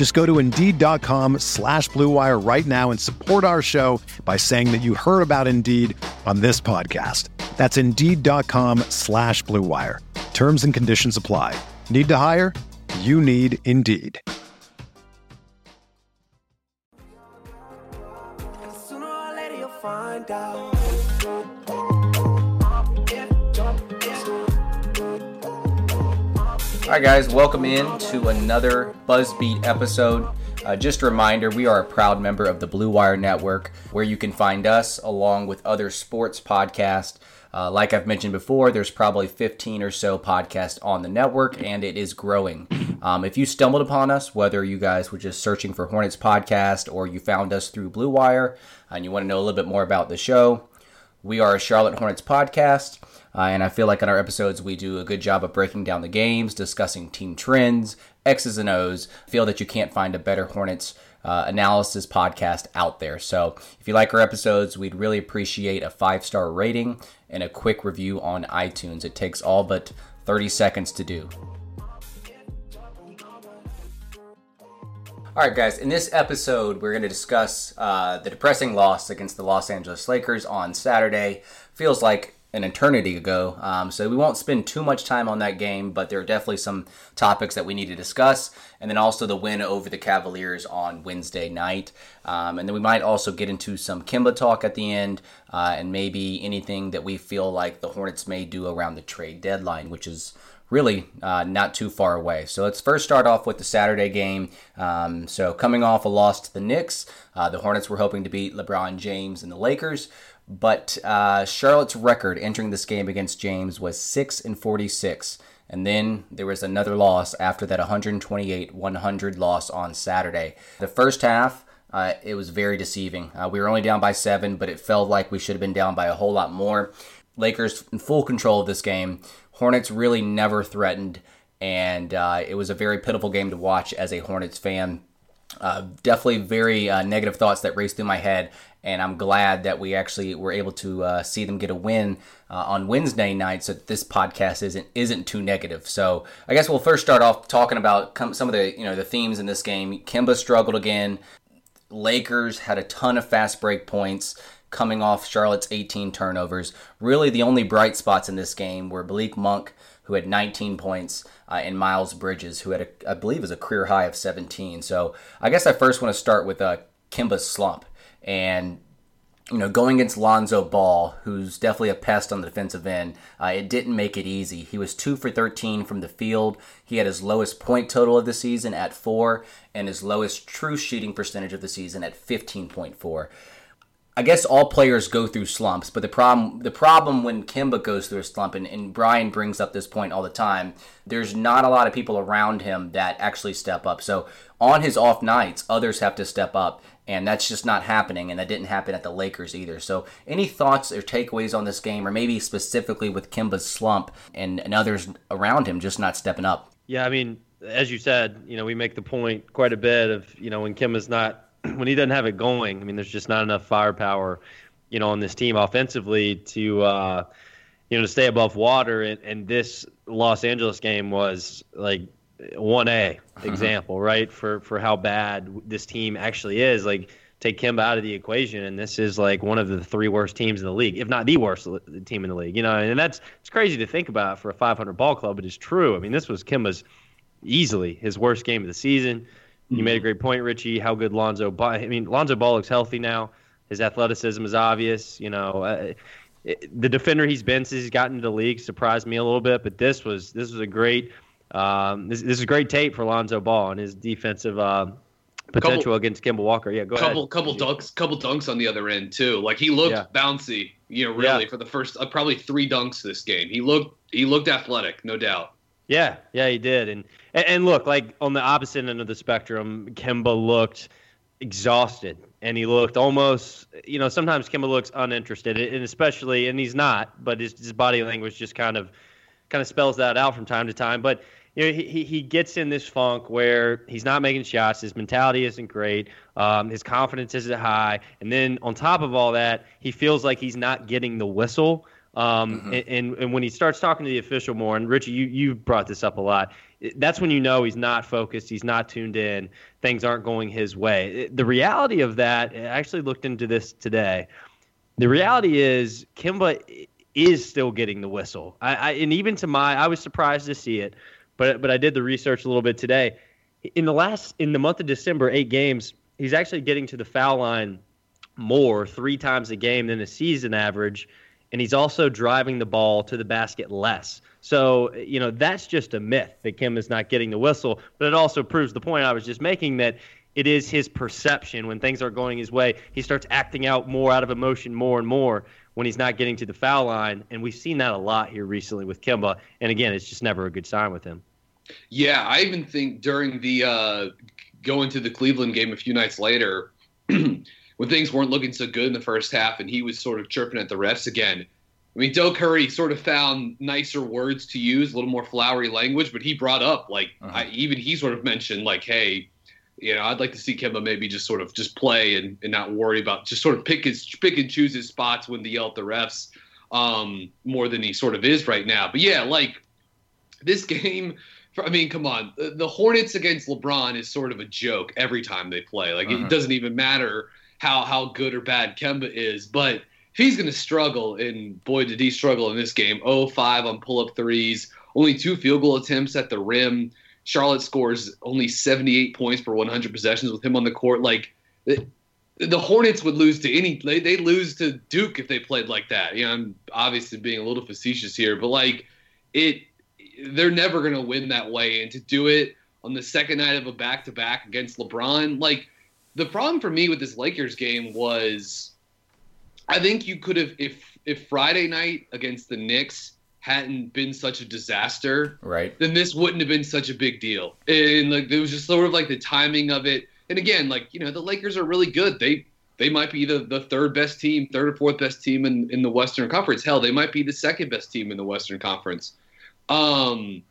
Just go to Indeed.com slash BlueWire right now and support our show by saying that you heard about Indeed on this podcast. That's Indeed.com slash BlueWire. Terms and conditions apply. Need to hire? You need Indeed. Sooner or later you'll find out. All right, guys, welcome in to another Buzzbeat episode. Uh, just a reminder, we are a proud member of the Blue Wire Network, where you can find us along with other sports podcasts. Uh, like I've mentioned before, there's probably 15 or so podcasts on the network, and it is growing. Um, if you stumbled upon us, whether you guys were just searching for Hornets podcast or you found us through Blue Wire and you want to know a little bit more about the show, we are a Charlotte Hornets podcast. Uh, and I feel like in our episodes, we do a good job of breaking down the games, discussing team trends, X's and O's. Feel that you can't find a better Hornets uh, analysis podcast out there. So if you like our episodes, we'd really appreciate a five star rating and a quick review on iTunes. It takes all but 30 seconds to do. All right, guys, in this episode, we're going to discuss uh, the depressing loss against the Los Angeles Lakers on Saturday. Feels like an eternity ago. Um, so we won't spend too much time on that game, but there are definitely some topics that we need to discuss. And then also the win over the Cavaliers on Wednesday night. Um, and then we might also get into some Kemba talk at the end uh, and maybe anything that we feel like the Hornets may do around the trade deadline, which is really uh, not too far away. So let's first start off with the Saturday game. Um, so coming off a loss to the Knicks, uh, the Hornets were hoping to beat LeBron James and the Lakers. But uh, Charlotte's record entering this game against James was 6 and 46. And then there was another loss after that 128 100 loss on Saturday. The first half, uh, it was very deceiving. Uh, we were only down by seven, but it felt like we should have been down by a whole lot more. Lakers in full control of this game. Hornets really never threatened, and uh, it was a very pitiful game to watch as a Hornets fan. Uh, definitely very uh, negative thoughts that raced through my head, and I'm glad that we actually were able to uh, see them get a win uh, on Wednesday night, so this podcast isn't isn't too negative. So I guess we'll first start off talking about some of the you know the themes in this game. Kemba struggled again. Lakers had a ton of fast break points coming off Charlotte's 18 turnovers. Really, the only bright spots in this game were Malik Monk, who had 19 points, uh, and Miles Bridges, who had, a, I believe, was a career high of 17. So I guess I first want to start with uh, Kemba's slump. And you know, going against Lonzo Ball, who's definitely a pest on the defensive end, uh, it didn't make it easy. He was two for 13 from the field. He had his lowest point total of the season at four, and his lowest true shooting percentage of the season at 15.4. I guess all players go through slumps, but the problem the problem when Kemba goes through a slump, and, and Brian brings up this point all the time, there's not a lot of people around him that actually step up. So on his off nights, others have to step up, and that's just not happening, and that didn't happen at the Lakers either. So any thoughts or takeaways on this game, or maybe specifically with Kemba's slump and, and others around him just not stepping up? Yeah, I mean, as you said, you know, we make the point quite a bit of, you know, when Kemba's not when he doesn't have it going, I mean, there's just not enough firepower, you know, on this team offensively to, uh, you know, to stay above water. And, and this Los Angeles game was like one A uh-huh. example, right? For for how bad this team actually is. Like, take Kemba out of the equation, and this is like one of the three worst teams in the league, if not the worst team in the league. You know, and that's it's crazy to think about for a 500 ball club, but it's true. I mean, this was Kemba's easily his worst game of the season. You made a great point, Richie. How good Lonzo Ball. I mean, Lonzo Ball looks healthy now. His athleticism is obvious. You know, uh, the defender he's been since he's gotten into the league surprised me a little bit. But this was this was a great um, this, this is great tape for Lonzo Ball and his defensive uh, potential couple, against Kemba Walker. Yeah, go couple, ahead. Couple dunks, couple dunks on the other end too. Like he looked yeah. bouncy. You know, really yeah. for the first uh, probably three dunks this game. He looked he looked athletic, no doubt. Yeah, yeah, he did. And and, and look, like on the opposite end of the spectrum, Kemba looked exhausted and he looked almost you know sometimes Kemba looks uninterested and especially and he's not but his, his body language just kind of kind of spells that out from time to time but you know, he, he gets in this funk where he's not making shots. His mentality isn't great. Um, his confidence isn't high. And then on top of all that, he feels like he's not getting the whistle. Um, mm-hmm. and, and when he starts talking to the official more, and Richie, you, you brought this up a lot, that's when you know he's not focused, he's not tuned in, things aren't going his way. The reality of that, I actually looked into this today. The reality is Kemba is still getting the whistle. I, I, and even to my, I was surprised to see it, but but I did the research a little bit today. In the last, in the month of December, eight games, he's actually getting to the foul line more, three times a game than a season average and he's also driving the ball to the basket less. So, you know, that's just a myth that Kim is not getting the whistle, but it also proves the point I was just making that it is his perception when things are going his way. He starts acting out more out of emotion more and more when he's not getting to the foul line. And we've seen that a lot here recently with Kemba. And again, it's just never a good sign with him. Yeah, I even think during the uh, going to the Cleveland game a few nights later, when things weren't looking so good in the first half and he was sort of chirping at the refs again. I mean, Del Curry sort of found nicer words to use, a little more flowery language, but he brought up like uh-huh. I, even he sort of mentioned like, hey, you know, I'd like to see Kemba maybe just sort of just play and, and not worry about just sort of pick his pick and choose his spots when to yell at the refs um, more than he sort of is right now. But yeah, like this game. I mean, come on. The, the Hornets against LeBron is sort of a joke every time they play. Like uh-huh. it doesn't even matter how how good or bad Kemba is, but if he's going to struggle, and boy did he struggle in this game. 0-5 on pull-up threes, only two field goal attempts at the rim. Charlotte scores only 78 points per 100 possessions with him on the court. Like the, the Hornets would lose to any they they lose to Duke if they played like that. You know, I'm obviously being a little facetious here, but like it they're never going to win that way and to do it on the second night of a back-to-back against LeBron, like the problem for me with this Lakers game was I think you could have if if Friday night against the Knicks hadn't been such a disaster, right? Then this wouldn't have been such a big deal. And like it was just sort of like the timing of it. And again, like you know, the Lakers are really good. They they might be the, the third best team, third or fourth best team in, in the Western Conference. Hell, they might be the second best team in the Western Conference. Um,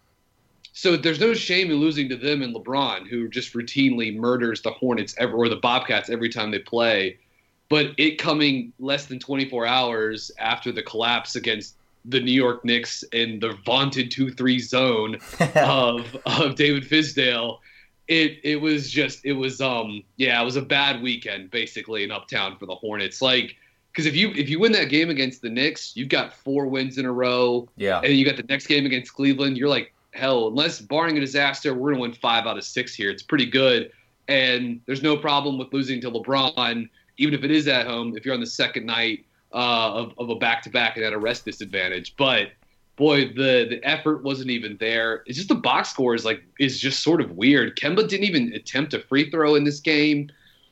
so there's no shame in losing to them and LeBron, who just routinely murders the Hornets ever, or the Bobcats every time they play. But it coming less than 24 hours after the collapse against the New York Knicks in the vaunted 2-3 zone of of David Fizdale, it it was just it was um yeah it was a bad weekend basically in Uptown for the Hornets like because if you if you win that game against the Knicks you've got four wins in a row yeah and you got the next game against Cleveland you're like hell, unless barring a disaster, we're going to win five out of six here. It's pretty good. And there's no problem with losing to LeBron, even if it is at home, if you're on the second night uh, of, of a back to back and at a rest disadvantage. But boy, the, the effort wasn't even there. It's just the box score is like is just sort of weird. Kemba didn't even attempt a free throw in this game.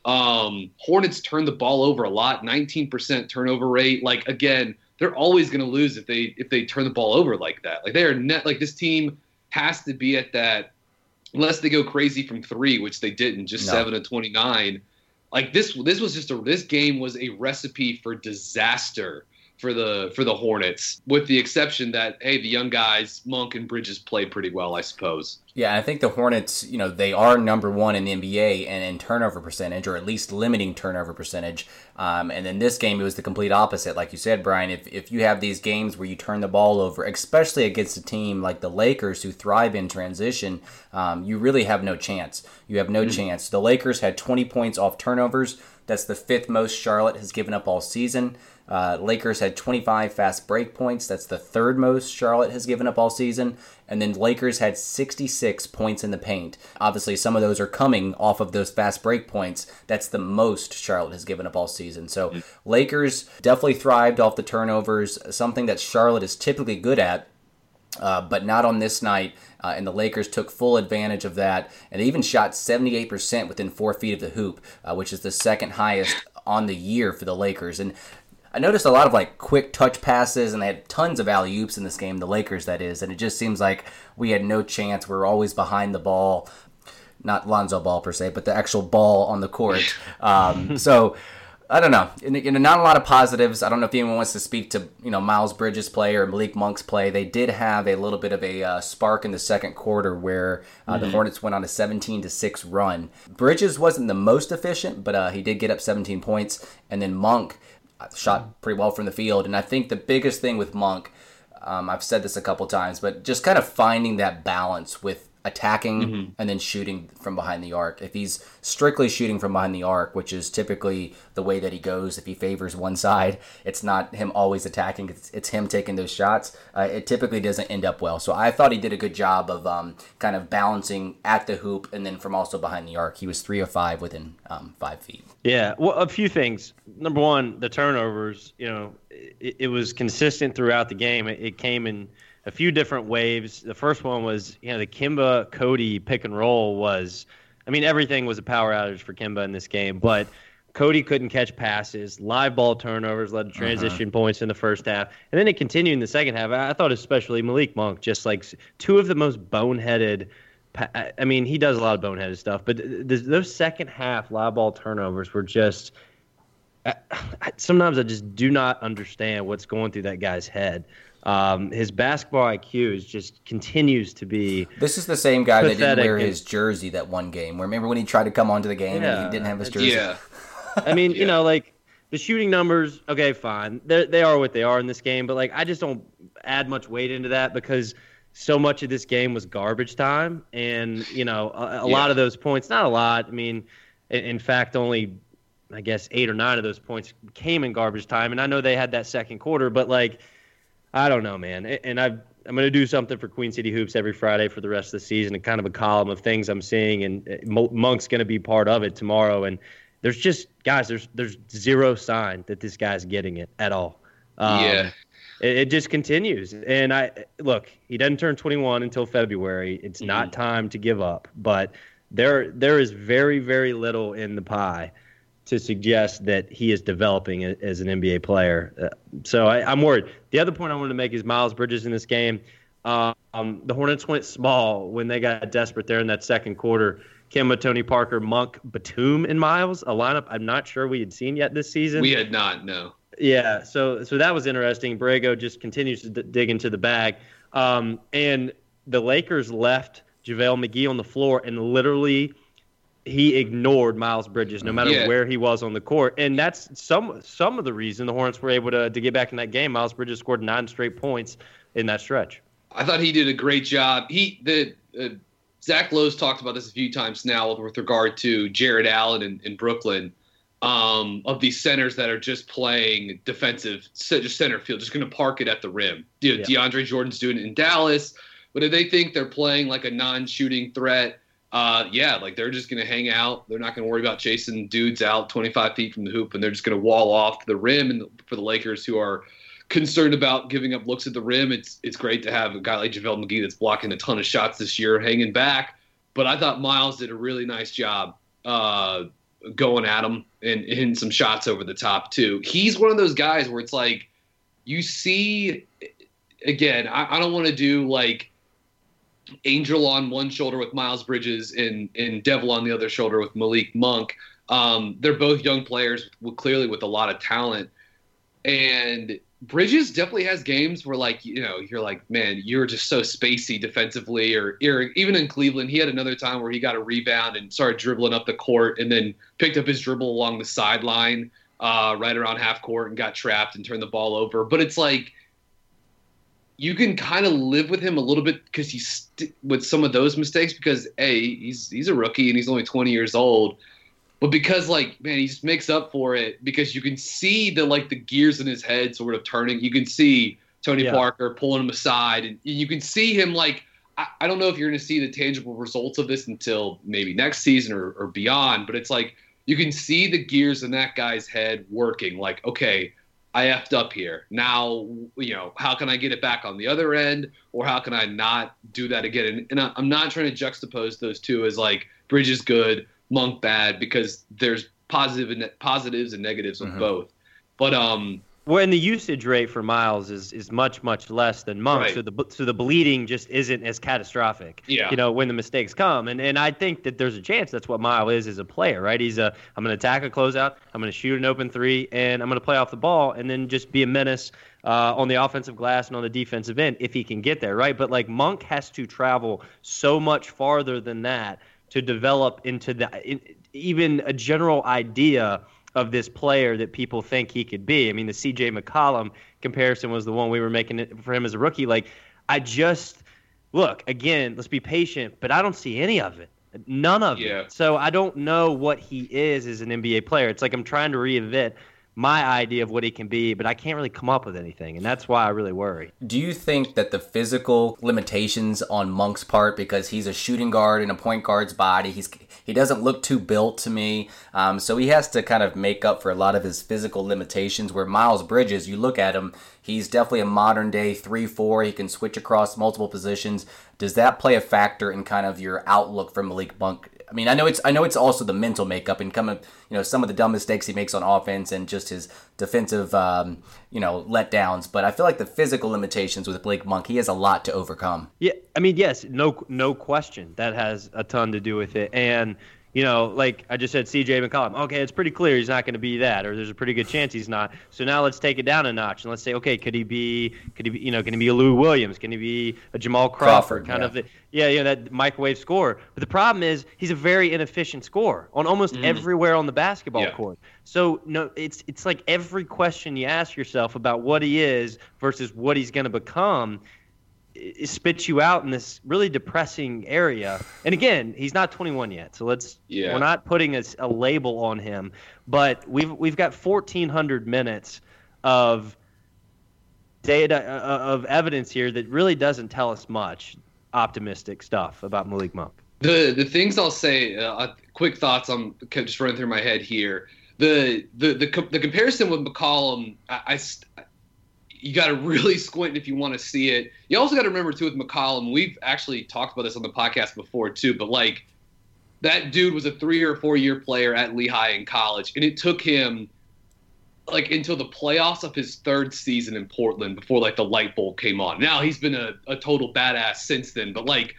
Um, Hornets turned the ball over a lot, 19% turnover rate. Like again, they're always going to lose if they if they turn the ball over like that. Like they are net like this team has to be at that unless they go crazy from three, which they didn't, just no. seven to twenty nine. Like this, this was just a this game was a recipe for disaster for the for the Hornets, with the exception that hey, the young guys Monk and Bridges played pretty well, I suppose. Yeah, I think the Hornets, you know, they are number one in the NBA and in turnover percentage, or at least limiting turnover percentage. Um, and in this game, it was the complete opposite. Like you said, Brian, if, if you have these games where you turn the ball over, especially against a team like the Lakers who thrive in transition, um, you really have no chance. You have no mm-hmm. chance. The Lakers had 20 points off turnovers. That's the fifth most Charlotte has given up all season. Uh, Lakers had 25 fast break points. That's the third most Charlotte has given up all season. And then Lakers had 66 points in the paint. Obviously, some of those are coming off of those fast break points. That's the most Charlotte has given up all season. So Lakers definitely thrived off the turnovers, something that Charlotte is typically good at. Uh, but not on this night. Uh, and the Lakers took full advantage of that, and they even shot 78% within four feet of the hoop, uh, which is the second highest on the year for the Lakers. And I noticed a lot of like quick touch passes, and they had tons of alley oops in this game. The Lakers, that is, and it just seems like we had no chance. We were always behind the ball, not Lonzo Ball per se, but the actual ball on the court. Um, so. I don't know. You know, not a lot of positives. I don't know if anyone wants to speak to you know Miles Bridges' play or Malik Monk's play. They did have a little bit of a uh, spark in the second quarter where uh, mm-hmm. the Hornets went on a 17 to six run. Bridges wasn't the most efficient, but uh, he did get up 17 points, and then Monk shot pretty well from the field. And I think the biggest thing with Monk, um, I've said this a couple times, but just kind of finding that balance with attacking mm-hmm. and then shooting from behind the arc. If he's strictly shooting from behind the arc, which is typically the way that he goes, if he favors one side, it's not him always attacking, it's, it's him taking those shots. Uh, it typically doesn't end up well. So I thought he did a good job of um, kind of balancing at the hoop and then from also behind the arc. He was three of five within um, five feet. Yeah, well, a few things. Number one, the turnovers, you know, it, it was consistent throughout the game. It, it came in a few different waves. The first one was, you know, the Kemba Cody pick and roll was, I mean, everything was a power outage for Kemba in this game, but Cody couldn't catch passes. Live ball turnovers led to uh-huh. transition uh-huh. points in the first half, and then it continued in the second half. I thought, especially Malik Monk, just like two of the most boneheaded. I mean, he does a lot of boneheaded stuff, but those second half live ball turnovers were just. Sometimes I just do not understand what's going through that guy's head. Um, his basketball IQ is just continues to be. This is the same guy that didn't wear his jersey that one game. Remember when he tried to come onto the game yeah, and he didn't have his jersey? Yeah. I mean, yeah. you know, like the shooting numbers. Okay, fine. They're, they are what they are in this game, but like I just don't add much weight into that because so much of this game was garbage time, and you know, a, a yeah. lot of those points. Not a lot. I mean, in, in fact, only I guess eight or nine of those points came in garbage time, and I know they had that second quarter, but like I don't know, man. And I've, I'm going to do something for Queen City Hoops every Friday for the rest of the season, and kind of a column of things I'm seeing. And uh, Monk's going to be part of it tomorrow. And there's just guys, there's there's zero sign that this guy's getting it at all. Um, yeah. It, it, just continues. And I look, he doesn't turn 21 until February. It's mm-hmm. not time to give up, but there there is very very little in the pie to suggest that he is developing as an NBA player. Uh, so I, am worried. The other point I wanted to make is Miles Bridges in this game. Um, the Hornets went small when they got desperate there in that second quarter. Kemba, Tony Parker, Monk, Batum, and Miles, a lineup I'm not sure we had seen yet this season. We had not, no. Yeah, so so that was interesting. Borrego just continues to d- dig into the bag, um, and the Lakers left JaVale McGee on the floor and literally – he ignored Miles Bridges no matter yeah. where he was on the court, and that's some some of the reason the Hornets were able to to get back in that game. Miles Bridges scored nine straight points in that stretch. I thought he did a great job. He the uh, Zach Lowe's talked about this a few times now with regard to Jarrett Allen in, in Brooklyn. Um, of these centers that are just playing defensive, just center field, just going to park it at the rim. You know, yeah. DeAndre Jordan's doing it in Dallas, but if they think they're playing like a non-shooting threat, uh, yeah, like they're just going to hang out. They're not going to worry about chasing dudes out 25 feet from the hoop, and they're just going to wall off the rim. And for the Lakers, who are concerned about giving up looks at the rim, it's it's great to have a guy like JaVale McGee that's blocking a ton of shots this year, hanging back. But I thought Miles did a really nice job uh, going at him and hitting some shots over the top too. He's one of those guys where it's like you see. Again, I, I don't want to do like Angel on one shoulder with Miles Bridges and and Devil on the other shoulder with Malik Monk. Um, they're both young players, clearly with a lot of talent. And Bridges definitely has games where, like, you know, you're like, man, you're just so spacey defensively. Or, or even in Cleveland, he had another time where he got a rebound and started dribbling up the court, and then picked up his dribble along the sideline, uh, right around half court, and got trapped and turned the ball over. But it's like you can kind of live with him a little bit because he's st- with some of those mistakes because a he's he's a rookie and he's only 20 years old but because like man, he just makes up for it because you can see the like the gears in his head sort of turning. You can see Tony Yeah. Parker pulling him aside, and you can see him like I, I don't know if you're going to see the tangible results of this until maybe next season or, or beyond, but it's like you can see the gears in that guy's head working. Like, okay, I effed up here. Now, you know, how can I get it back on the other end, or how can I not do that again? And, and I- I'm not trying to juxtapose those two as like Bridges good, Monk bad, because there's positive and ne- positives and negatives of Mhm. both. But um, Well, and the usage rate for Miles is is much much less than Monk, Right. so the so the bleeding just isn't as catastrophic. Yeah. You know, when the mistakes come, and and I think that there's a chance that's what Miles is as a player, right? He's a I'm going to attack a closeout, I'm going to shoot an open three, and I'm going to play off the ball, and then just be a menace uh, on the offensive glass and on the defensive end if he can get there, right? But like Monk has to travel so much farther than that to develop into the in, even a general idea of this player that people think he could be. I mean, the CJ McCollum comparison was the one we were making it for him as a rookie. Like, I just look again. Let's be patient, but I don't see any of it. None of Yeah. it. So I don't know what he is as an NBA player. It's like I'm trying to reinvent my idea of what he can be, but I can't really come up with anything, and that's why I really worry. Do you think that the physical limitations on Monk's part, because he's a shooting guard in a point guard's body, he's he doesn't look too built to me, um, so he has to kind of make up for a lot of his physical limitations. Where Miles Bridges, you look at him, he's definitely a modern day three four. He can switch across multiple positions. Does that play a factor in kind of your outlook for Malik Monk? I mean, I know it's I know it's also the mental makeup and of you know some of the dumb mistakes he makes on offense and just his defensive um, you know letdowns. But I feel like the physical limitations with Malik Monk, he has a lot to overcome. Yeah, I mean, yes, no, no question. That has a ton to do with it. And you know, like I just said, C.J. McCollum. Okay, it's pretty clear he's not going to be that, or there's a pretty good chance he's not. So now let's take it down a notch and let's say, okay, could he be? Could he be? You know, can he be a Lou Williams? Can he be a Jamal Crawford? Crawford, kind yeah. of the yeah, you know, that microwave score. But the problem is he's a very inefficient scorer on almost mm-hmm. everywhere on the basketball Yeah. court. So no, it's it's like every question you ask yourself about what he is versus what he's going to become it spits you out in this really depressing area. And again, he's not 21 yet, so let's Yeah. we're not putting a, a label on him. But we've we've got 1,400 minutes of data uh, of evidence here that really doesn't tell us much optimistic stuff about Malik Monk. The the things I'll say, uh, uh, quick thoughts. I'm just running through my head here. The the the, the comparison with McCollum, I, I you got to really squint if you want to see it. You also got to remember too with McCollum. We've actually talked about this on the podcast before too, but like that dude was a three or four year player at Lehigh in college, and it took him like until the playoffs of his third season in Portland before like the light bulb came on. Now he's been a, a total badass since then, but like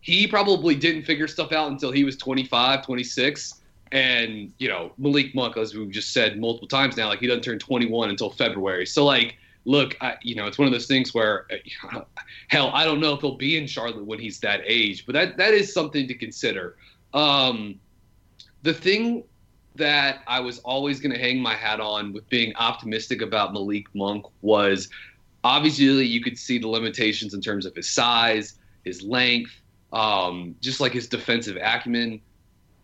he probably didn't figure stuff out until he was 25, 26. And, you know, Malik Monk, as we've just said multiple times now, like he doesn't turn 21 until February. So, like, look, I, you know, it's one of those things where, uh, hell, I don't know if he'll be in Charlotte when he's that age, but that, that is something to consider. Um, the thing that I was always going to hang my hat on with being optimistic about Malik Monk was obviously you could see the limitations in terms of his size, his length, um, just like his defensive acumen.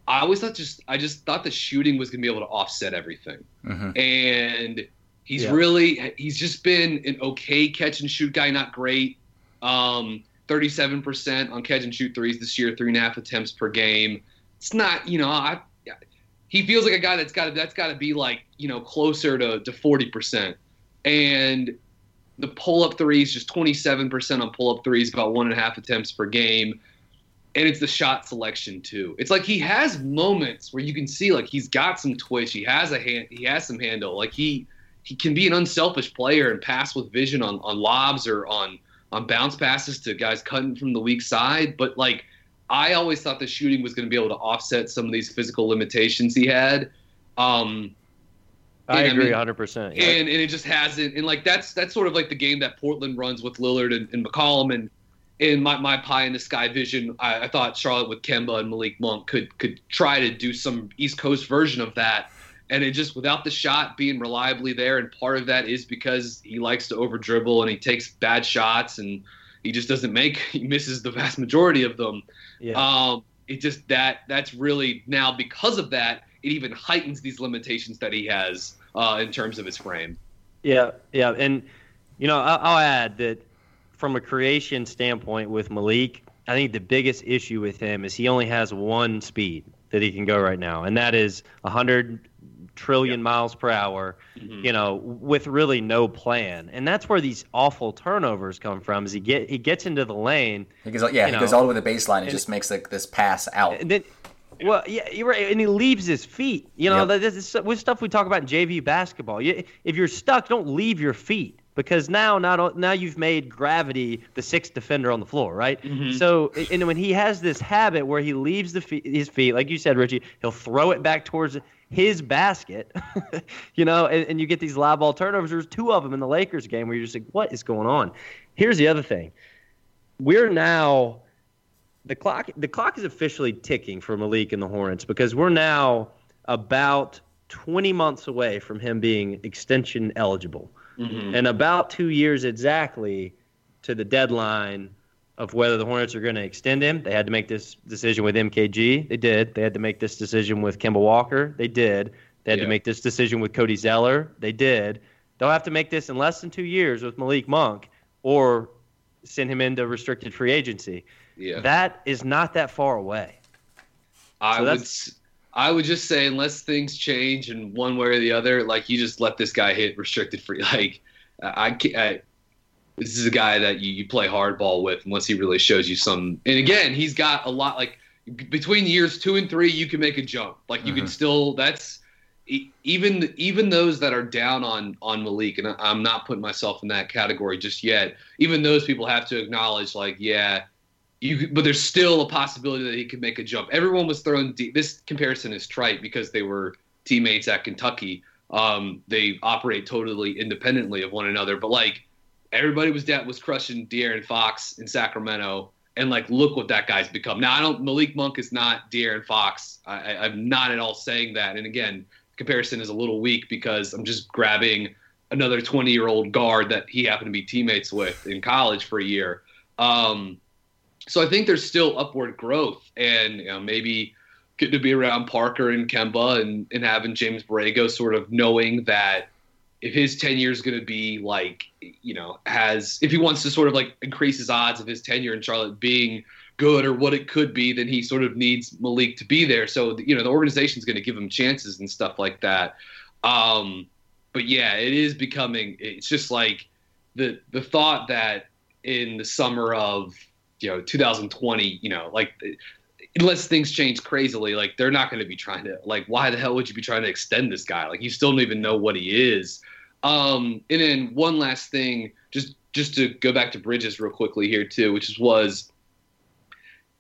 I always thought just I just thought the shooting was going to be able to offset everything, Mhm. and he's Yeah. really he's just been an okay catch and shoot guy, not great. Um, 37% on catch and shoot threes this year, three and a half attempts per game. It's not, you know, I he feels like a guy that's got to that's got to be like you know closer to to 40%, and the pull up threes just 27% on pull up threes, about one and a half attempts per game. And it's the shot selection too. It's like he has moments where you can see like he's got some twitch. He has a hand. He has some handle. Like he he can be an unselfish player and pass with vision on on lobs or on on bounce passes to guys cutting from the weak side. But like I always thought the shooting was going to be able to offset some of these physical limitations he had. Um, I I agree mean- 100%. yeah. and and it just hasn't. And like that's that's sort of like the game that Portland runs with Lillard and, and McCollum and in my, my pie in the sky vision, I, I thought Charlotte with Kemba and Malik Monk could could try to do some East Coast version of that. And it just without the shot being reliably there, and part of that is because he likes to over dribble and he takes bad shots and he just doesn't make he misses the vast majority of them. yeah. Um, it just that that's really now because of that, it even heightens these limitations that he has uh, in terms of his frame. Yeah, yeah, and you know I'll, I'll add that from a creation standpoint with Malik, I think the biggest issue with him is he only has one speed that he can go right now, and that is 100 trillion miles per hour, Mm-hmm. you know, with really no plan. And that's where these awful turnovers come from. Is he get he gets into the lane, He goes, yeah, You he goes all the way to the baseline and just makes like this pass out. and then, well, yeah, you're right, and he leaves his feet. You know, Yep. that this is with stuff we talk about in JV basketball. You, if you're stuck, don't leave your feet because now, not now you've made gravity the sixth defender on the floor, right? Mm-hmm. So, and when he has this habit where he leaves the feet, his feet, like you said, Richie, he'll throw it back towards his basket, you know, and, and you get these live ball turnovers. There's two of them in the Lakers game where you're just like, what is going on? Here's the other thing. We're now the clock the clock is officially ticking for Malik and the Hornets because we're now about 20 months away from him being extension eligible. Mm-hmm. And about 2 years exactly to the deadline of whether the Hornets are going to extend him. They had to make this decision with MKG. They did. They had to make this decision with Kemba Walker. They did. They had Yeah. to make this decision with Cody Zeller. They did. They'll have to make this in less than 2 years with Malik Monk or send him into restricted free agency. Yeah. That is not that far away. I So would I would just say unless things change in one way or the other, like you just let this guy hit restricted free. Like I, can't, I this is a guy that you, you play hardball with unless he really shows you some. And again, he's got a lot like between years two and three, you can make a jump. Like you can mm-hmm. still that's even even those that are down on on Malik, and I- I'm not putting myself in that category just yet. Even those people have to acknowledge, like, yeah, you. But there's still a possibility that he could make a jump. Everyone was thrown deep. This comparison is trite because they were teammates at Kentucky. Um, they operate totally independently of one another, but like everybody was that was crushing De'Aaron Fox in Sacramento, and like look what that guy's become. Now I don't Malik Monk is not De'Aaron Fox. I, I'm not at all saying that. And again, comparison is a little weak because I'm just grabbing another 20 year old guard that he happened to be teammates with in college for a year. Um, so I think there's still upward growth, and you know, maybe getting to be around Parker and Kemba and, and having James Borrego sort of knowing that if his tenure is going to be like, you know, has if he wants to sort of like increase his odds of his tenure in Charlotte being good or what it could be, then he sort of needs Malik to be there. So you know, the organization's going to give him chances and stuff like that. Um, but yeah, it is becoming. It's just like the the thought that in the summer of you know 2020, you know, like unless things change crazily, like they're not going to be trying to like why the hell would you be trying to extend this guy? Like you still don't even know what he is. Um, and then one last thing, just just to go back to Bridges real quickly here too, which was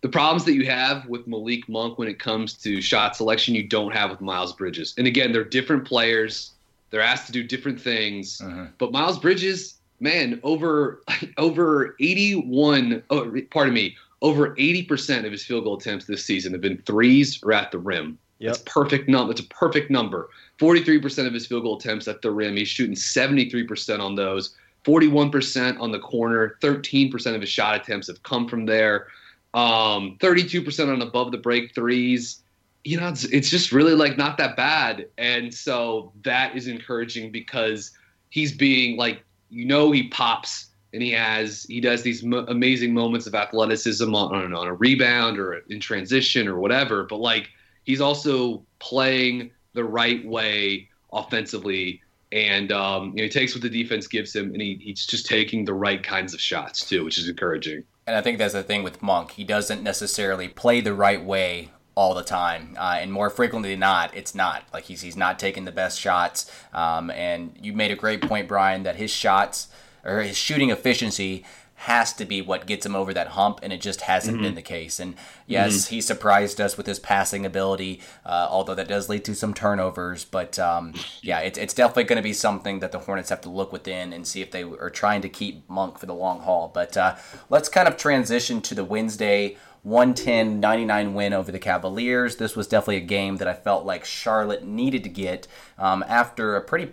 the problems that you have with Malik Monk when it comes to shot selection, you don't have with Miles Bridges. And again, they're different players. They're asked to do different things. But Miles Bridges, man, over over 81, oh, pardon me, over 80% of his field goal attempts this season have been threes or at the rim. That's perfect number. That's a perfect number. 43% of his field goal attempts at the rim. He's shooting 73% on those. 41% on the corner. 13% of his shot attempts have come from there. Um, 32% on above the break threes. You know, it's, it's just really like not that bad. And so that is encouraging because he's being like, you know, he pops and he has, he does these mo- amazing moments of athleticism on, on, on a rebound or in transition or whatever. But like, he's also playing the right way offensively. And um, you know, he takes what the defense gives him, and he, he's just taking the right kinds of shots too, which is encouraging. And I think that's the thing with Monk. He doesn't necessarily play the right way all the time, uh, and more frequently than not, it's not like he's he's not taking the best shots. Um, and you made a great point, Brian, that his shots or his shooting efficiency has to be what gets him over that hump, and it just hasn't been the case. And yes, he surprised us with his passing ability, uh, although that does lead to some turnovers. But um, yeah, it's, it's definitely going to be something that the Hornets have to look within and see if they are trying to keep Monk for the long haul. But uh, let's kind of transition to the Wednesday 110 99 win over the Cavaliers. This was definitely a game that I felt like Charlotte needed to get um, after a pretty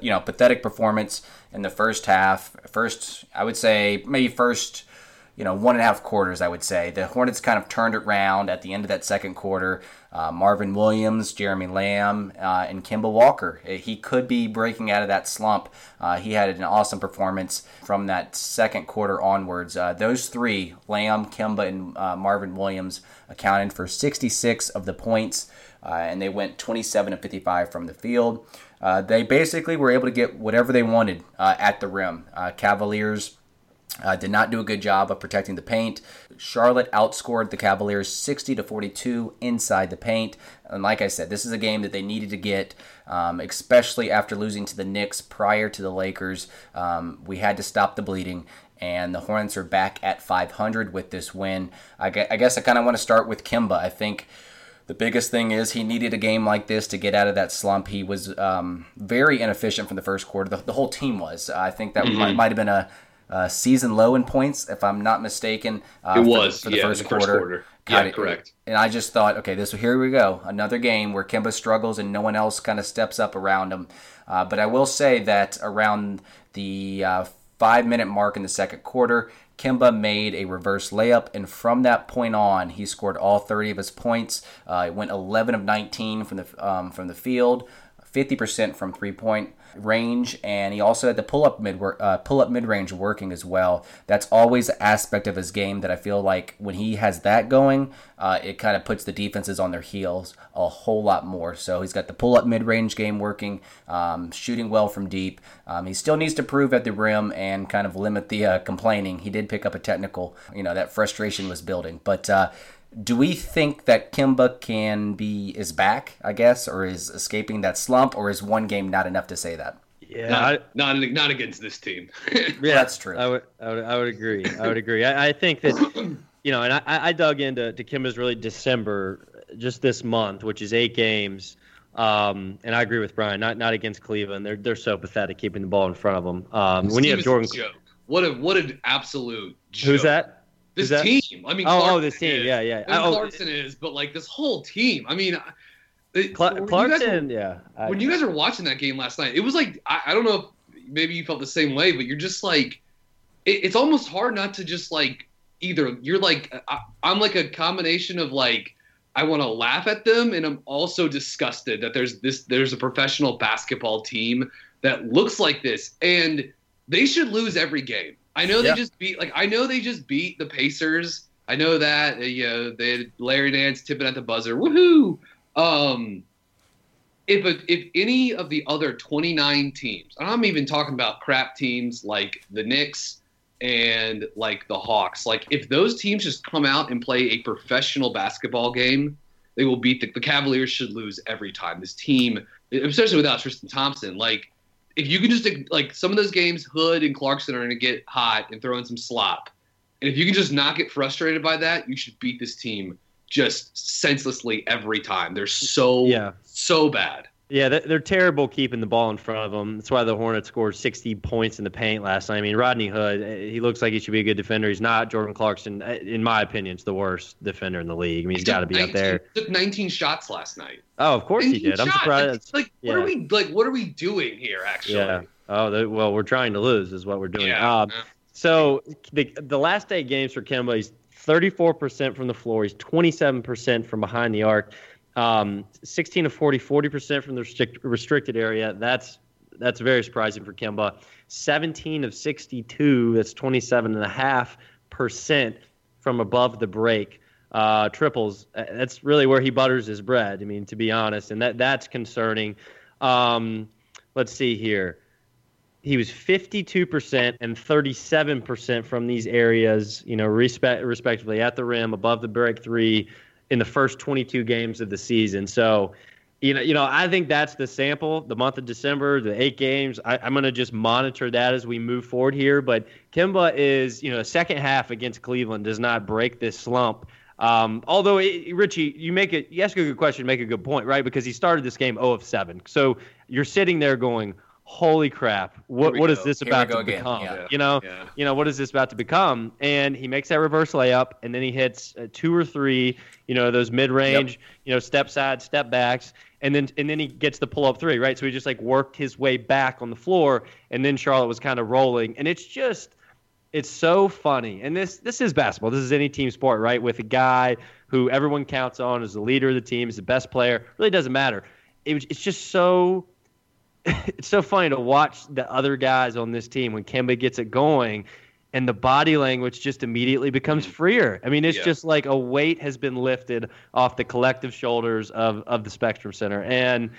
you know pathetic performance in the first half. First, I would say maybe first you know, one and a half quarters, I would say. The Hornets kind of turned it around at the end of that second quarter. Uh, Marvin Williams, Jeremy Lamb, uh, and Kemba Walker. Uh, he could be breaking out of that slump. Uh, he had an awesome performance from that second quarter onwards. Uh, those three, Lamb, Kemba, and uh, Marvin Williams, accounted for 66 of the points, and they went 27 of 55 from the field. they basically were able to get whatever they wanted at the rim. Cavaliers uh, did not do a good job of protecting the paint. Charlotte outscored the Cavaliers 60 to 42 inside the paint. And like I said, this is a game that they needed to get, um, especially after losing to the Knicks prior to the Lakers. Um, we had to stop the bleeding, and the Hornets are back at 500 with this win. I guess I kind of want to start with Kemba. I think. The biggest thing is he needed a game like this to get out of that slump. He was um, very inefficient from the first quarter. The, the whole team was. I think that mm-hmm. might, might, have been a, uh, season low in points, if I'm not mistaken. Uh, it was for, the, for the, yeah, first, the quarter. first, quarter. God, yeah, correct. And I just thought, okay, this here we go, another game where Kemba struggles and no one else kind of steps up around him. Uh, but I will say that around the uh, five minute mark in the second quarter, Kemba made a reverse layup, and from that point on, he scored all 30 of his points. Uh, went 11 of 19 from the um, from the field, 50% from three point range, and he also had the pull up mid uh, pull up mid range working as well. That's always an aspect of his game that I feel like when he has that going, uh, it kind of puts the defenses on their heels a whole lot more. So he's got the pull up mid range game working, um, shooting well from deep. Um, he still needs to prove at the rim and kind of limit the uh, complaining. He did pick up a technical, you know, that frustration was building, but uh, do we think that Kemba can be is back, I guess, or is escaping that slump, or is one game not enough to say that? Yeah, not not, not, against this team. yeah, that's true. I would, I would, I would agree. I would agree. I, I think that, you know, and I, I dug into to Kemba's really December, just this month, which is eight games. Um, and I agree with Brian. Not not against Cleveland. They're they're so pathetic keeping the ball in front of them. Um, when you have Jordan, what a what an absolute. Joke. Who's that? This team. I mean, oh, oh this team. Is, yeah, yeah. I oh, Clarkson is, but like this whole team. I mean, Cl- Clarkson. Were, yeah. I, when you guys were watching that game last night, it was like I, I don't know if maybe you felt the same way, but you're just like, it, it's almost hard not to just like either you're like I, I'm like a combination of like I want to laugh at them, and I'm also disgusted that there's this there's a professional basketball team that looks like this, and they should lose every game. I know they just beat like I know they just beat the Pacers. I know that uh, you know they had Larry Nance tipping at the buzzer. Woohoo! Um, if a, if any of the other 29 teams, and I'm even talking about crap teams like the Knicks and like the Hawks, like if those teams just come out and play a professional basketball game, they will beat the, the Cavaliers. Should lose every time. This team, especially without Tristan Thompson, like if you can just like some of those games, Hood and Clarkson are going to get hot and throw in some slop. And if you can just not get frustrated by that, you should beat this team just senselessly every time. They're so yeah. so bad. Yeah, they're terrible keeping the ball in front of them. That's why the Hornets scored 60 points in the paint last night. I mean, Rodney Hood, eh, he looks like he should be a good defender. He's not. Jordan Clarkson, eh, in my opinion, is the worst defender in the league. I mean, he's got to be 19, up there. Took 19 shots last night. Oh, of course he did. Shots. I'm surprised. Like, yeah. what are we like? What are we doing here? Actually. Yeah. Oh, well, we're trying to lose, is what we're doing. Yeah. Uh, so the the last eight games for Kemba, he's 34% from the floor. He's 27% from behind the arc. Um, 16 of 40, 40% from the restrict, restricted area. That's that's very surprising for Kemba. 17 of 62, that's 27.5% from above the break. Uh, triples, uh, that's really where he butters his bread. I mean, to be honest, and that that's concerning. Um, let's see here. He was 52% and 37% from these areas, you know, respect, respectively at the rim, above the break three, in the first 22 games of the season. So, you know, you know, I think that's the sample. The month of December, the eight games. I, am going to just monitor that as we move forward here. But Kemba is, you know, second half against Cleveland does not break this slump. Um, although it, Richie, you make it, you ask a good question, make a good point, right? Because he started this game 0 of 7. So you're sitting there going, holy crap what what is this Here about to again. become yeah. you know yeah. you know what is this about to become and he makes that reverse layup and then he hits uh, two or three you know those mid-range yep. you know step side step backs and then and then he gets the pull up three right so he just like worked his way back on the floor and then charlotte was kind of rolling and it's just it's so funny. And this this is basketball. This is any team sport, right? With a guy who everyone counts on as the leader of the team, is the best player. Really doesn't matter. It, it's just so it's so funny to watch the other guys on this team when Kemba gets it going and the body language just immediately becomes freer. I mean, it's Yeah. just like a weight has been lifted off the collective shoulders of, of the Spectrum Center. And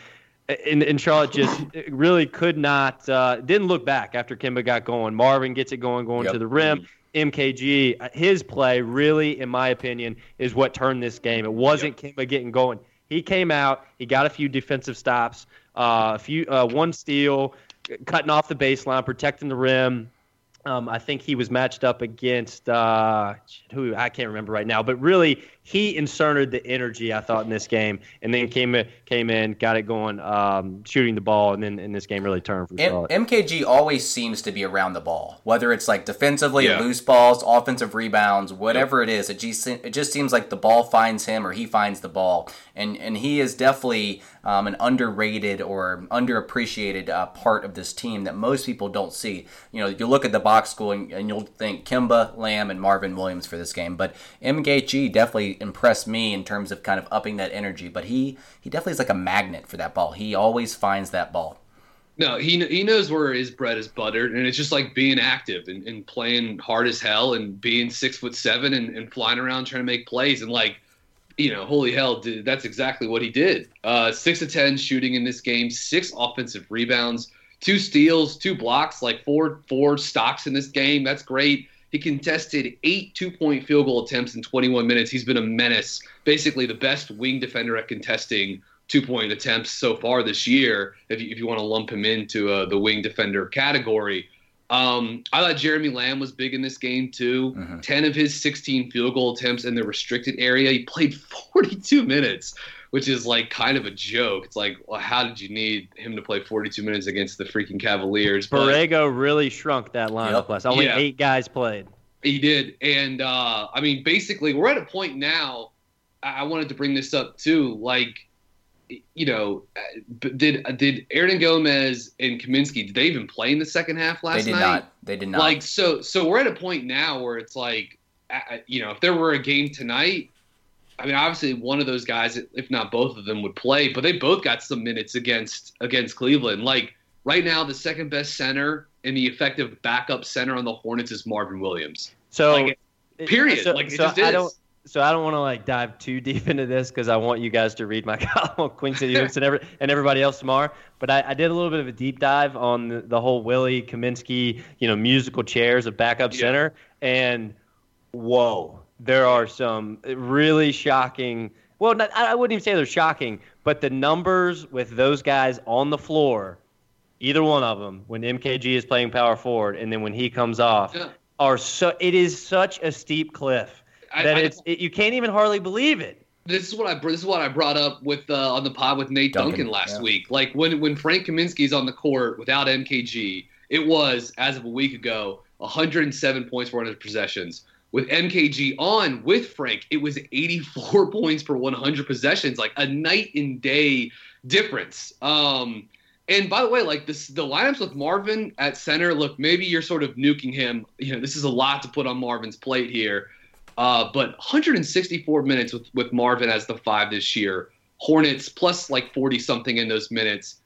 and, and Charlotte just really could not uh, didn't look back after Kemba got going. Marvin gets it going, going Yep. to the rim. MKG, uh, his play really, in my opinion, is what turned this game. It wasn't Kemba getting going. He came out, he got a few defensive stops, a few uh, one steal, cutting off the baseline, protecting the rim. Um, I think he was matched up against uh, who I can't remember right now, but really he inserted the energy I thought in this game, and then came in, came in, got it going, um, shooting the ball, and then in this game really turned for M- Charlotte. MKG always seems to be around the ball, whether it's like defensively, Yeah. loose balls, offensive rebounds, whatever it is. It just it just seems like the ball finds him or he finds the ball, and and he is definitely um, an underrated or underappreciated uh, part of this team that most people don't see. You know, you look at the box score and, and you'll think Kemba, Lamb, and Marvin Williams for this game, but MKG definitely impressed me in terms of kind of upping that energy. But he he definitely is like a magnet for that ball. He always finds that ball. No, he he knows where his bread is buttered, and it's just like being active and, and playing hard as hell and being six foot seven and, and flying around trying to make plays and like, you know, holy hell, dude, that's exactly what he did. Uh, six to ten shooting in this game, six offensive rebounds, two steals, two blocks, like four four stocks in this game. That's great. He contested eight two point field goal attempts in 21 minutes. He's been a menace, basically the best wing defender at contesting two point attempts so far this year, if you, if you want to lump him into uh, the wing defender category. Um, I thought Jeremy Lamb was big in this game too. Mhm. 10 of his 16 field goal attempts in the restricted area. He played 42 minutes, which is like kind of a joke. It's like, well, how did you need him to play 42 minutes against the freaking Cavaliers? But- Borrego really shrunk that lineup Yep. last. Only Yeah. eight guys played. He did, and uh, I mean, basically, we're at a point now. I I wanted to bring this up too. Like, you know, uh, did did Hernangomez and Kaminsky did they even play in the second half last night? They did night? not. They did not. Like, so so we're at a point now where it's like, uh, you know, if there were a game tonight, I mean, obviously one of those guys, if not both of them, would play, but they both got some minutes against against Cleveland. Like right now, the second best center and the effective backup center on the Hornets is Marvin Williams. So, Like, Period. so- like so I don't. So I don't want to like dive too deep into this because I want you guys to read my column on Queen City Hoops and every, and everybody else tomorrow. But I, I did a little bit of a deep dive on the, the whole Willie Kaminsky, you know, musical chairs of backup Yeah. center, and whoa, there are some really shocking. Well, not, I I wouldn't even say they're shocking, but the numbers with those guys on the floor, either one of them, when MKG is playing power forward, and then when he comes off, Yeah. are so. It is such a steep cliff that I- it's it, you can't even hardly believe it. this is what I this is what I brought up with uh, on the pod with Nate Duncan, Duncan, last yeah. week. Like when when Frank Kaminsky's on the court without MKG, it was as of a week ago 107 points per 100 possessions. With MKG on with Frank, it was 84 points per 100 possessions, like a night and day difference. Um, and by the way, like this, the lineups with Marvin at center, look, maybe you're sort of nuking him. You know, this is a lot to put on Marvin's plate here. Uh, but 164 minutes with, with Marvin as the five this year. Hornets plus like 40 something in those minutes.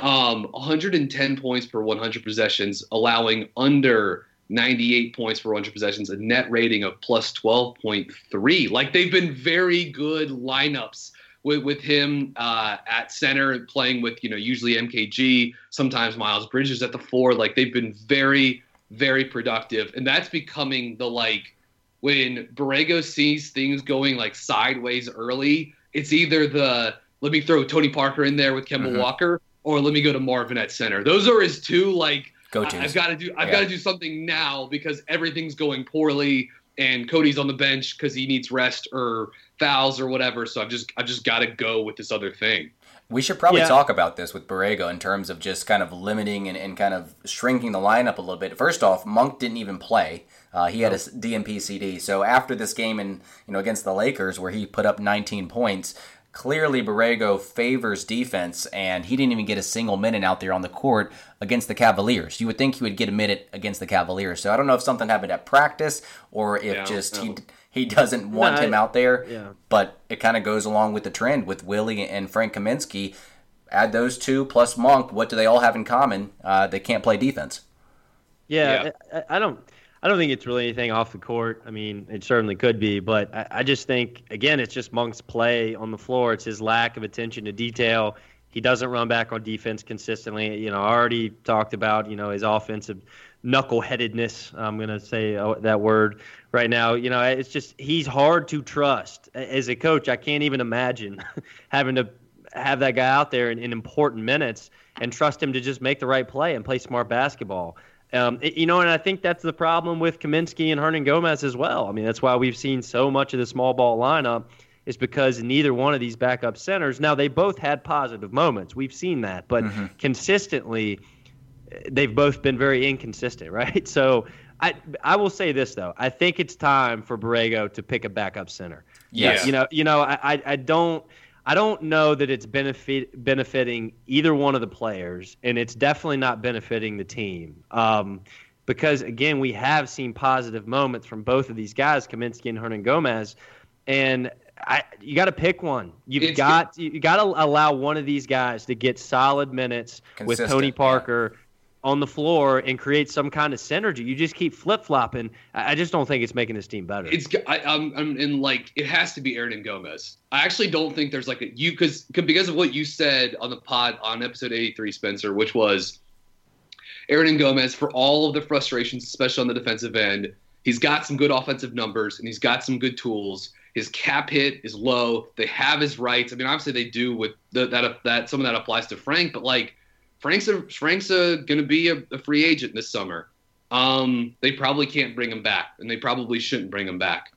Um, 110 points per 100 possessions, allowing under 98 points per 100 possessions, a net rating of plus 12.3. Like they've been very good lineups with, with him uh, at center, playing with you know usually MKG, sometimes Miles Bridges at the four. Like they've been very very productive, and that's becoming the like when Borrego sees things going like sideways early. It's either the let me throw Tony Parker in there with Kemba Mhm. Walker, or let me go to Marvin at center. Those are his two like Go I- to. I've got to do. I've Yeah. got to do something now because everything's going poorly, and Cody's on the bench because he needs rest or fouls or whatever. So I've just I've just got to go with this other thing. We should probably Yeah. talk about this with Borrego in terms of just kind of limiting and, and kind of shrinking the lineup a little bit. First off, Monk didn't even play. Uh, he had a DNP CD. So after this game and you know against the Lakers where he put up 19 points, clearly Borrego favors defense, and he didn't even get a single minute out there on the court against the Cavaliers. You would think he would get a minute against the Cavaliers. So I don't know if something happened at practice or if Yeah, just no. he he doesn't want No, him I- out there. yeah. But it kind of goes along with the trend with Willie and Frank Kaminsky. Add those two plus Monk. What do they all have in common? Uh, they can't play defense. Yeah, I, I don't. I don't think it's really anything off the court. I mean, it certainly could be, but I, I just think again, it's just Monk's play on the floor. It's his lack of attention to detail. He doesn't run back on defense consistently. You know, I already talked about you know his offensive knuckleheadedness. I'm gonna say uh, that word right now. You know, it's just he's hard to trust as a coach. I can't even imagine having to have that guy out there in, in important minutes and trust him to just make the right play and play smart basketball. Um, it- you know, and I think that's the problem with Kaminsky and Hernangomez as well. I mean, that's why we've seen so much of the small ball lineup is because neither one of these backup centers. Now they both had positive moments. We've seen that, but consistently, they've both been very inconsistent, right? So. I, I will say this though. I think it's time for Borrego to pick a backup center. Yes. You know, you know, I, I, I don't I don't know that it's benefit benefiting either one of the players, and it's definitely not benefiting the team. Um, because again, we have seen positive moments from both of these guys, Kaminsky and Hernangomez, and I you got to pick one. You've It's- got you got to allow one of these guys to get solid minutes with Consistent, Tony yeah. On the floor and create some kind of synergy. You just keep flip flopping. I just don't think it's making this team better. It's I, I'm, I'm in like it has to be Hernangomez. I actually don't think there's like a you because because of what you said on the pod on episode 83, Spencer, which was Hernangomez for all of the frustrations, especially on the defensive end. He's got some good offensive numbers and he's got some good tools. His cap hit is low. They have his rights. I mean, obviously they do with the, that that some of that applies to Frank, but like Frank's a, Frank's going to be a, a free agent this summer. Um, they probably can't bring him back, and they probably shouldn't bring him back.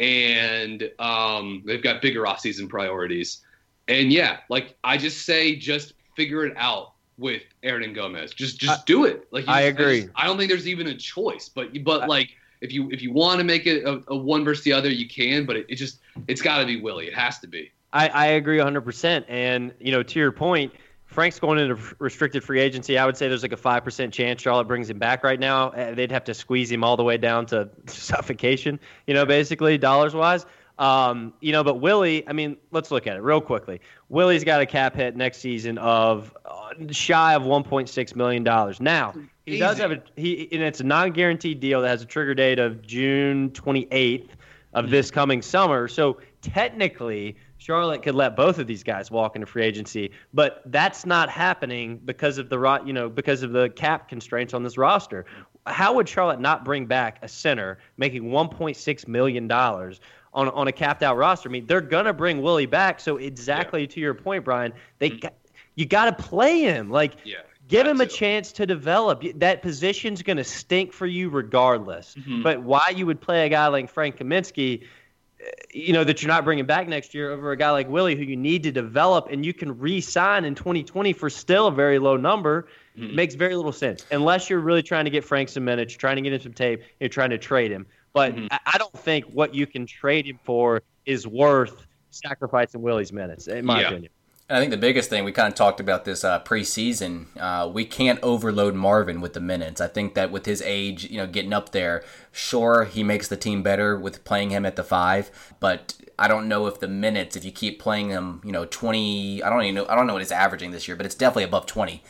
And um, they've got bigger offseason priorities. And yeah, like I just say, just figure it out with Hernangomez. Just just do it. Like you I just- agree. just- I don't think there's even a choice. But but like if you if you want to make it a, a one versus the other, you can. But it, it just it's got to be Willie. It has to be. I, I agree 100%. And, you know, to your point, Frank's going into restricted free agency. I would say there's like a 5% chance Charlotte brings him back right now. Uh, They'd have to squeeze him all the way down to suffocation, you know, basically, dollars wise. Um, you know, but Willie, I mean, let's look at it real quickly. Willie's got a cap hit next season of uh, shy of 1.6 million dollars. Now, he does have a he and it's a non-guaranteed deal that has a trigger date of June 28th of this coming summer. So technically, Charlotte could let both of these guys walk into free agency, but that's not happening because of the ro- you know because of the cap constraints on this roster. How would Charlotte not bring back a center making 1.6 million dollars? On, on a capped out roster, I mean, they're gonna bring Willie back. So exactly to your point, Brian, they got, you got to play him. Like, Yeah, Give him a chance to develop. That position's going to stink for you regardless. Mm-hmm. But why you would play a guy like Frank Kaminsky, you know, that you're not bringing back next year over a guy like Willie who you need to develop and you can re sign in 2020 for still a very low number Mm-hmm. makes very little sense. Unless you're really trying to get Frank some minutes, trying to get him some tape, you're trying to trade him. But Mm-hmm. I, I don't think what you can trade him for is worth sacrificing Willie's minutes, in my Yeah. opinion. And I think the biggest thing we kind of talked about this uh, preseason, uh, we can't overload Marvin with the minutes. I think that with his age, you know, getting up there, sure he makes the team better with playing him at the five, but I don't know if the minutes, if you keep playing him, you know, twenty, I don't even know, I don't know what he's averaging this year, but it's definitely above twenty.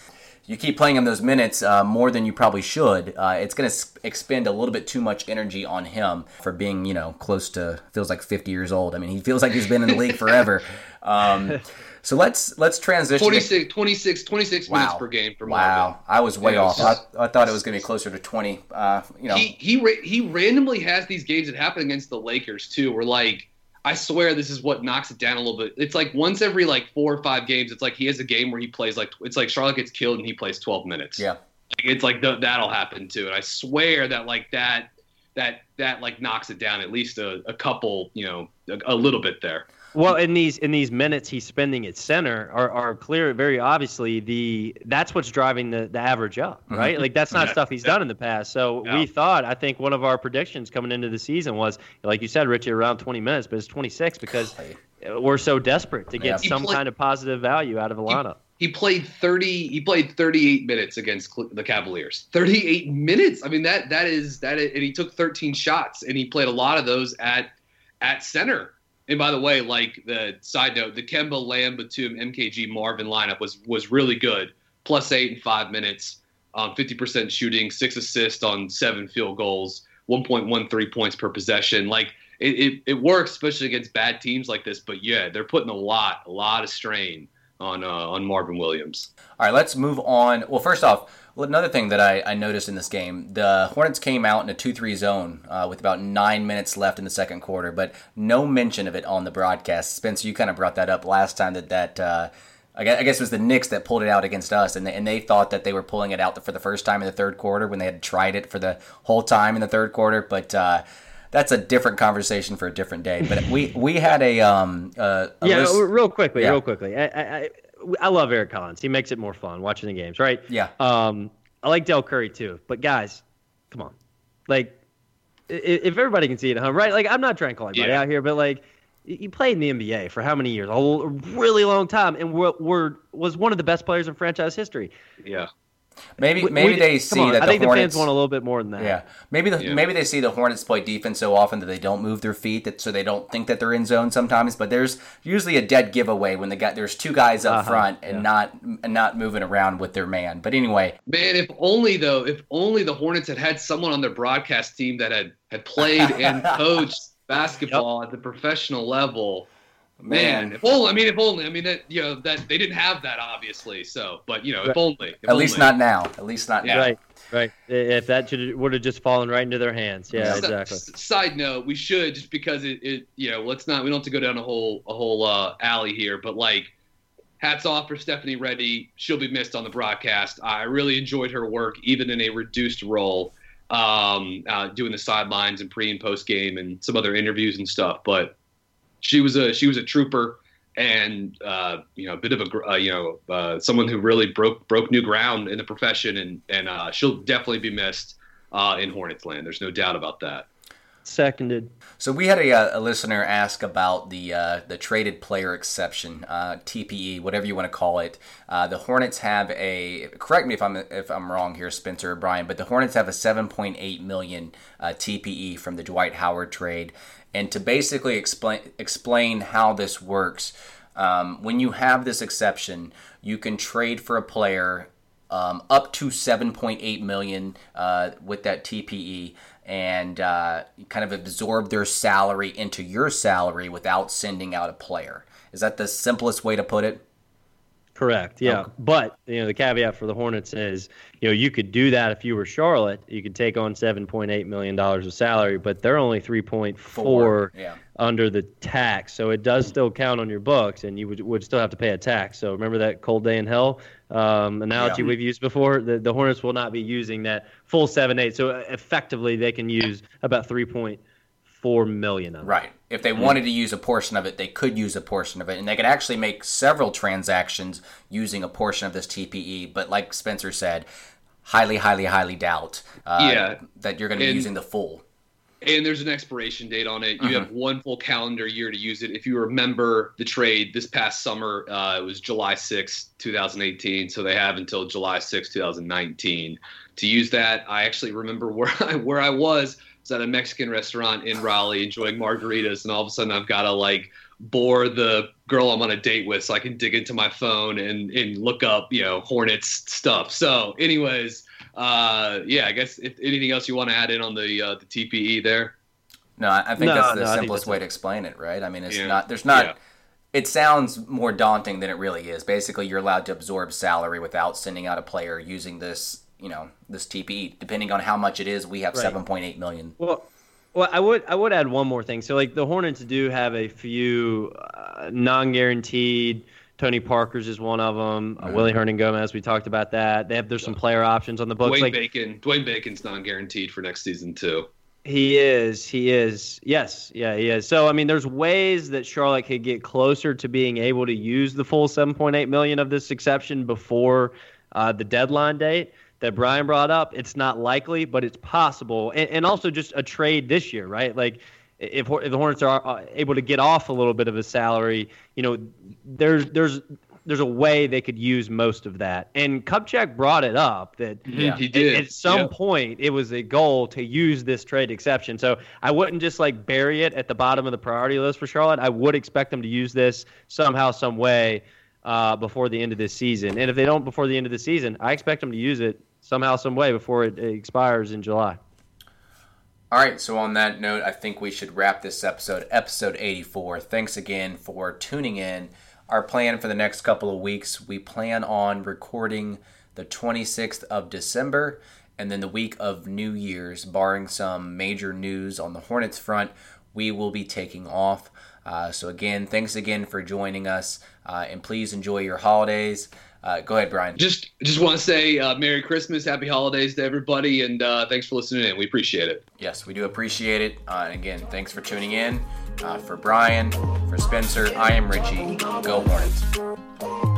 You keep playing him those minutes uh, more than you probably should. Uh, it's going to expend a little bit too much energy on him for being, you know, close to feels like 50 years old. I mean, he feels like he's been in the league forever. Um, so let's let's transition. to- 26, 26, 26 minutes per game for Marvin. Wow, I was way Yeah, off. I, I thought it was going to be closer to 20. Uh, you know, He he he randomly has these games that happen against the Lakers too. Where like I swear this is what knocks it down a little bit. It's like once every like four or five games, it's like he has a game where he plays like it's like Charlotte gets killed and he plays 12 minutes. yeah. it's like th- that'll happen too. And I swear that like that that that like knocks it down at least a, a couple, you know, a, a little bit there. Well, in these in these minutes he's spending at center are, are clear, very obviously the that's what's driving the, the average up, right? Mm-hmm. Like that's not yeah. stuff he's yeah. done in the past. So yeah. we thought, I think one of our predictions coming into the season was, like you said, Richie, around 20 minutes, but it's 26 because we're so desperate to get some kind of positive value out of Alana. He, he played 30. He played 38 minutes against the Cavaliers. 38 minutes. I mean that that is that, is, and he took 13 shots, and he played a lot of those at at center. And by the way, like the side note, the Kemba Lamb Batum MKG Marvin lineup was was really good. Plus eight in five minutes, um, 50% shooting, six assists on seven field goals, 1.13 points per possession. Like it, it, it works, especially against bad teams like this. But yeah, they're putting a lot, a lot of strain on uh, on Marvin Williams. All right, let's move on. Well, first off, another thing that I, I noticed in this game, the Hornets came out in a 2-3 zone uh, with about nine minutes left in the second quarter, but no mention of it on the broadcast. Spencer, you kind of brought that up last time that that. Uh, I guess it was the Knicks that pulled it out against us, and they, and they thought that they were pulling it out for the first time in the third quarter when they had tried it for the whole time in the third quarter. But uh, that's a different conversation for a different day. But we we had a um uh, a yeah, list... real quickly, yeah. real quickly. I, I I love Eric Collins. He makes it more fun watching the games, right? Yeah. Um, I like Dell Curry too. But guys, come on, like if everybody can see it at home, right? Like I'm not trying to call anybody yeah. out here, but like he played in the NBA for how many years? A really long time, and we're, we're was one of the best players in franchise history. Yeah. Maybe maybe we, they see on, that I the think Hornets, the fans want a little bit more than that. Yeah, maybe the, yeah. maybe they see the Hornets play defense so often that they don't move their feet, that so they don't think that they're in zone sometimes. But there's usually a dead giveaway when the guy there's two guys up uh-huh, front and yeah. not and not moving around with their man. But anyway, man, if only though, if only the Hornets had had someone on their broadcast team that had had played and coached basketball yep. at the professional level Man, if only I mean if only I mean that you know that they didn't have that obviously. So, but you know, if only. If At only. least not now. At least not now. Right. Right. If that should would have just fallen right into their hands. Yeah, exactly. side note, we should just because it, it you know, let's not we don't have to go down a whole a whole uh, alley here, but like hats off for Stephanie Ready. She'll be missed on the broadcast. I really enjoyed her work even in a reduced role. Um, uh, doing the sidelines and pre and post game and some other interviews and stuff, but she was a she was a trooper and uh, you know a bit of a uh, you know uh, someone who really broke broke new ground in the profession and and uh, she'll definitely be missed uh, in Hornets land. There's no doubt about that. Seconded. So we had a, uh, a listener ask about the the traded player exception, TPE, whatever you want to call it. the Hornets have a correct me if I'm if I'm wrong here, Spencer or Brian, but the Hornets have a 7.8 million TPE from the Dwight Howard trade. And to basically explain explain how this works, um, when you have this exception, you can trade for a player um, up to 7.8 million uh, with that TPE and uh, kind of absorb their salary into your salary without sending out a player. Is that the simplest way to put it? Correct. Yeah. Okay. But, you know, the caveat for the Hornets is, you know, you could do that if you were Charlotte. You could take on $7.8 million of salary, but they're only 3.4 yeah. under the tax. So it does still count on your books, and you would, would still have to pay a tax. So remember that cold day in hell um, analogy yeah. we've used before? The, the Hornets will not be using that full 7 8. So effectively, they can use about 3.4 million of it. Right. If they wanted to use a portion of it, they could use a portion of it, and they could actually make several transactions using a portion of this TPE. But like Spencer said, highly, highly, highly doubt uh, yeah. that you're going to be using the full. And there's an expiration date on it. You mm-hmm. have one full calendar year to use it. If you remember the trade this past summer, uh, it was July 6, 2018. So they have until July 6, 2019 to use that. I actually remember where I, where I was was at a Mexican restaurant in Raleigh enjoying margaritas, and all of a sudden I've got to like bore the girl I'm on a date with so I can dig into my phone and, and look up, you know, Hornets stuff. So, anyways, uh, yeah, I guess if anything else you want to add in on the uh, the TPE there. No, I think no, that's the no, simplest way to explain it, right? I mean, it's yeah. not there's not. Yeah. It sounds more daunting than it really is. Basically, you're allowed to absorb salary without sending out a player using this you know this TPE. Depending on how much it is, we have right. seven point eight million. Well, well, I would I would add one more thing. So like the Hornets do have a few uh, non-guaranteed. Tony Parker's is one of them. Uh, Willy Hernangomez, we talked about that. They have there's some player options on the books. Dwayne like, Bacon, Dwayne Bacon's non-guaranteed for next season too. He is. He is. Yes. Yeah, he is. So, I mean, there's ways that Charlotte could get closer to being able to use the full 7.8 million of this exception before uh, the deadline date that Brian brought up. It's not likely, but it's possible. And, and also just a trade this year, right? Like, if, if the Hornets are uh, able to get off a little bit of a salary, you know, there's there's there's a way they could use most of that. And Kupchak brought it up that yeah. he did. At, at some yep. point it was a goal to use this trade exception. So I wouldn't just like bury it at the bottom of the priority list for Charlotte. I would expect them to use this somehow, some way uh, before the end of this season. And if they don't before the end of the season, I expect them to use it somehow, some way before it, expires in July. All right, so on that note, I think we should wrap this episode, episode 84. Thanks again for tuning in our plan for the next couple of weeks, we plan on recording the 26th of December and then the week of New Year's, barring some major news on the Hornets front, we will be taking off. Uh, so, again, thanks again for joining us, uh, and please enjoy your holidays. Uh, go ahead, Brian. Just just want to say uh, Merry Christmas, Happy Holidays to everybody, and uh, thanks for listening in. We appreciate it. Yes, we do appreciate it. Uh, and again, thanks for tuning in. Uh, for Brian, for Spencer, I am Richie. Go Hornets.